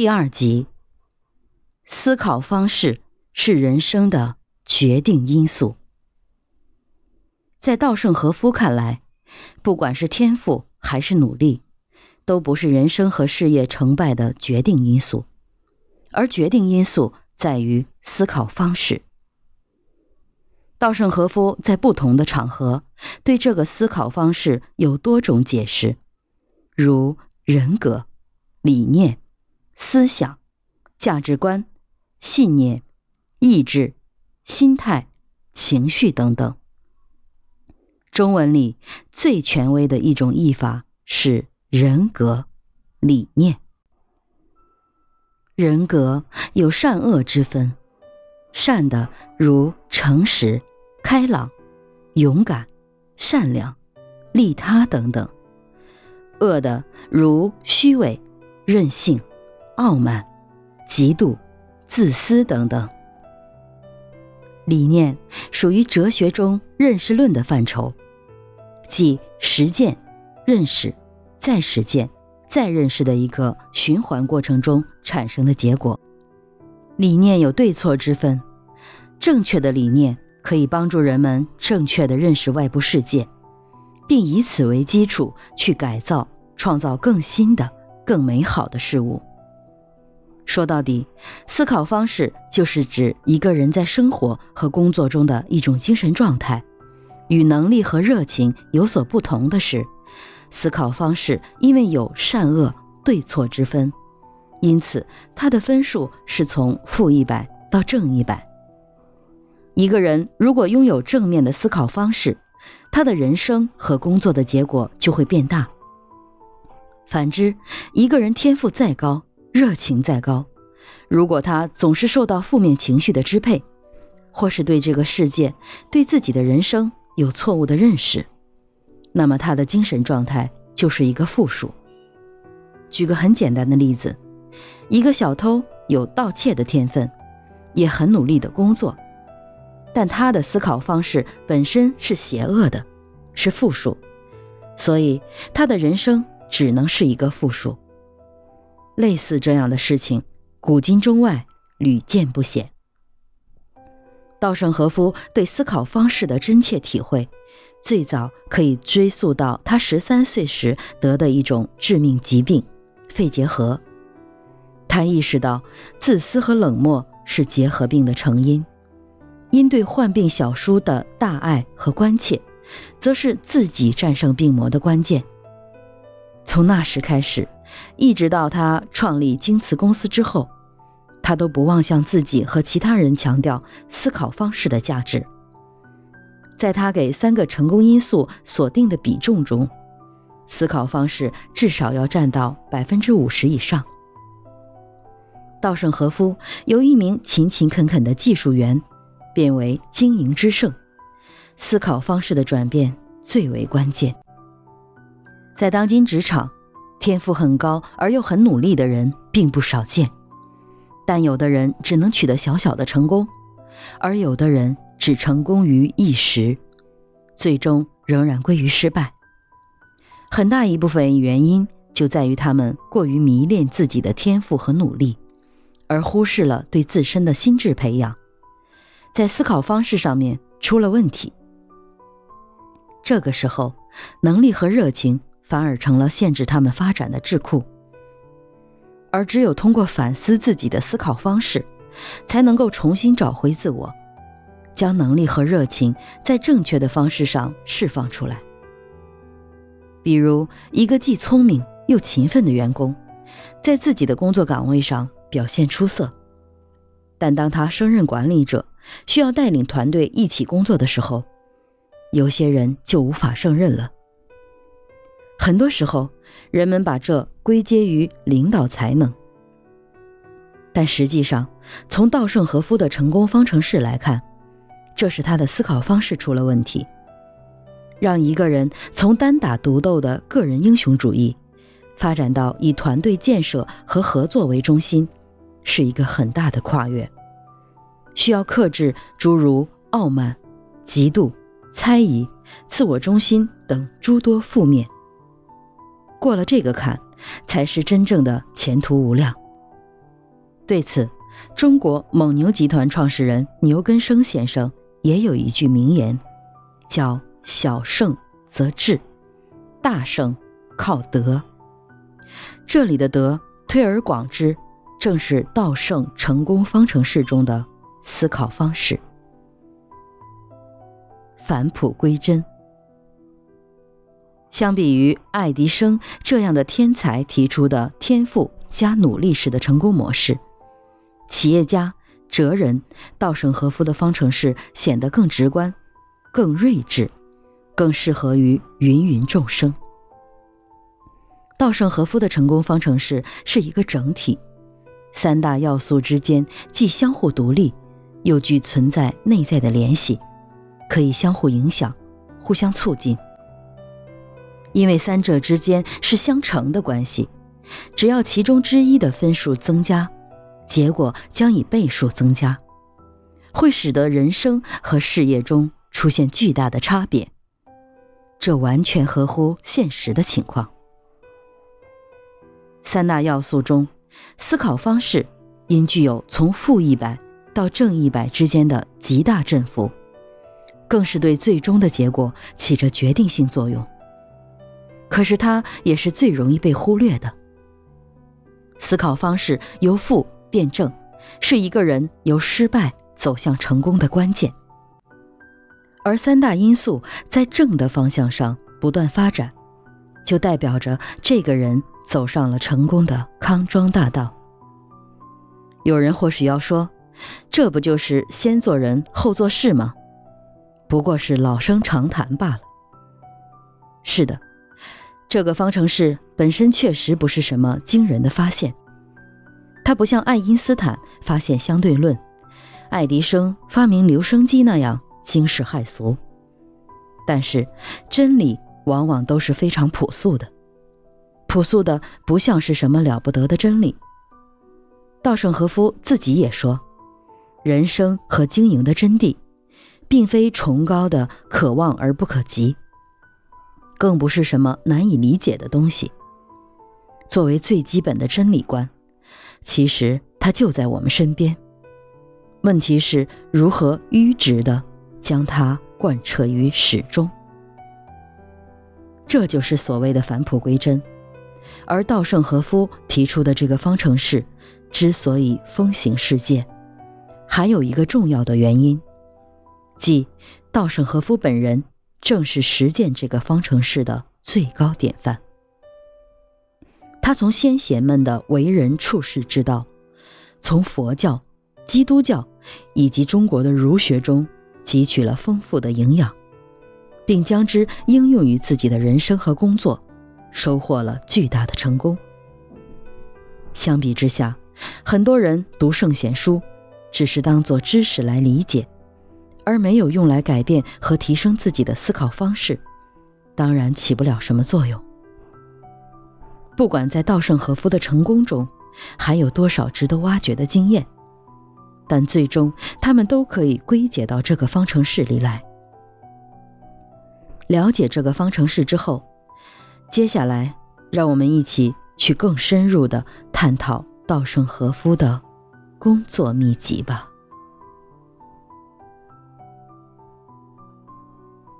第二集，思考方式是人生的决定因素。在稻盛和夫看来，不管是天赋还是努力，都不是人生和事业成败的决定因素，而决定因素在于思考方式。稻盛和夫在不同的场合对这个思考方式有多种解释，如人格、理念。思想、价值观、信念、意志、心态、情绪等等。中文里最权威的一种译法是人格、理念。人格有善恶之分，善的如诚实、开朗、勇敢、善良、利他等等；恶的如虚伪、任性。傲慢、嫉妒、自私等等。理念属于哲学中认识论的范畴，即实践、认识、再实践、再认识的一个循环过程中产生的结果。理念有对错之分，正确的理念可以帮助人们正确的认识外部世界，并以此为基础去改造、创造更新的、更美好的事物。说到底，思考方式就是指一个人在生活和工作中的一种精神状态。与能力和热情有所不同的是，思考方式因为有善恶对错之分，因此它的分数是从负一百到正一百。一个人如果拥有正面的思考方式，他的人生和工作的结果就会变大。反之，一个人天赋再高，热情再高，如果他总是受到负面情绪的支配，或是对这个世界、对自己的人生有错误的认识，那么他的精神状态就是一个负数。举个很简单的例子，一个小偷有盗窃的天分，也很努力的工作，但他的思考方式本身是邪恶的，是负数，所以他的人生只能是一个负数。类似这样的事情，古今中外屡见不鲜。稻盛和夫对思考方式的真切体会，最早可以追溯到他十三岁时得的一种致命疾病——肺结核。他意识到，自私和冷漠是结核病的成因，因对患病小叔的大爱和关切，则是自己战胜病魔的关键。从那时开始。一直到他创立京瓷公司之后，他都不忘向自己和其他人强调思考方式的价值。在他给三个成功因素锁定的比重中，思考方式至少要占到百分之五十以上。稻盛和夫由一名勤勤恳恳的技术员，变为经营之圣，思考方式的转变最为关键。在当今职场。天赋很高而又很努力的人并不少见，但有的人只能取得小小的成功，而有的人只成功于一时，最终仍然归于失败。很大一部分原因就在于他们过于迷恋自己的天赋和努力，而忽视了对自身的心智培养，在思考方式上面出了问题。这个时候，能力和热情。反而成了限制他们发展的智库，而只有通过反思自己的思考方式，才能够重新找回自我，将能力和热情在正确的方式上释放出来。比如，一个既聪明又勤奋的员工，在自己的工作岗位上表现出色，但当他升任管理者，需要带领团队一起工作的时候，有些人就无法胜任了。很多时候，人们把这归结于领导才能，但实际上，从稻盛和夫的成功方程式来看，这是他的思考方式出了问题。让一个人从单打独斗的个人英雄主义，发展到以团队建设和合作为中心，是一个很大的跨越，需要克制诸如傲慢、嫉妒、猜疑、自我中心等诸多负面。过了这个坎，才是真正的前途无量。对此，中国蒙牛集团创始人牛根生先生也有一句名言，叫“小胜则智，大胜靠德”。这里的德，推而广之，正是道圣成功方程式中的思考方式。返璞归真。相比于爱迪生这样的天才提出的天赋加努力式的成功模式，企业家、哲人稻盛和夫的方程式显得更直观、更睿智、更适合于芸芸众生。稻盛和夫的成功方程式是一个整体，三大要素之间既相互独立，又具存在内在的联系，可以相互影响、互相促进。因为三者之间是相乘的关系，只要其中之一的分数增加，结果将以倍数增加，会使得人生和事业中出现巨大的差别。这完全合乎现实的情况。三大要素中，思考方式应具有从负一百到正一百之间的极大振幅，更是对最终的结果起着决定性作用。可是它也是最容易被忽略的。思考方式由负变正，是一个人由失败走向成功的关键。而三大因素在正的方向上不断发展，就代表着这个人。走上了成功的康庄大道。有人或许要说，这不就是先做人后做事吗？不过是老生常谈罢了。是的，这个方程式本身确实不是什么惊人的发现，它不像爱因斯坦发现相对论，爱迪生发明留声机那样惊世骇俗。但是，真理往往都是非常朴素的。朴素的不像是什么了不得的真理。稻盛和夫自己也说，人生和经营的真谛，并非崇高的可望而不可及，更不是什么难以理解的东西。作为最基本的真理观，其实它就在我们身边。问题是如何迂直的将它贯彻于始终。这就是所谓的返璞归真。而稻盛和夫提出的这个方程式之所以风行世界，还有一个重要的原因，即稻盛和夫本人正是实践这个方程式的最高典范。他从先贤们的为人处世之道，从佛教、基督教以及中国的儒学中汲取了丰富的营养，并将之应用于自己的人生和工作。收获了巨大的成功。相比之下，很多人读圣贤书，只是当做知识来理解，而没有用来改变和提升自己的思考方式，当然起不了什么作用。不管在稻盛和夫的成功中，还有多少值得挖掘的经验，但最终他们都可以归结到这个方程式里来。了解这个方程式之后。接下来，让我们一起去更深入的探讨稻盛和夫的工作秘籍吧。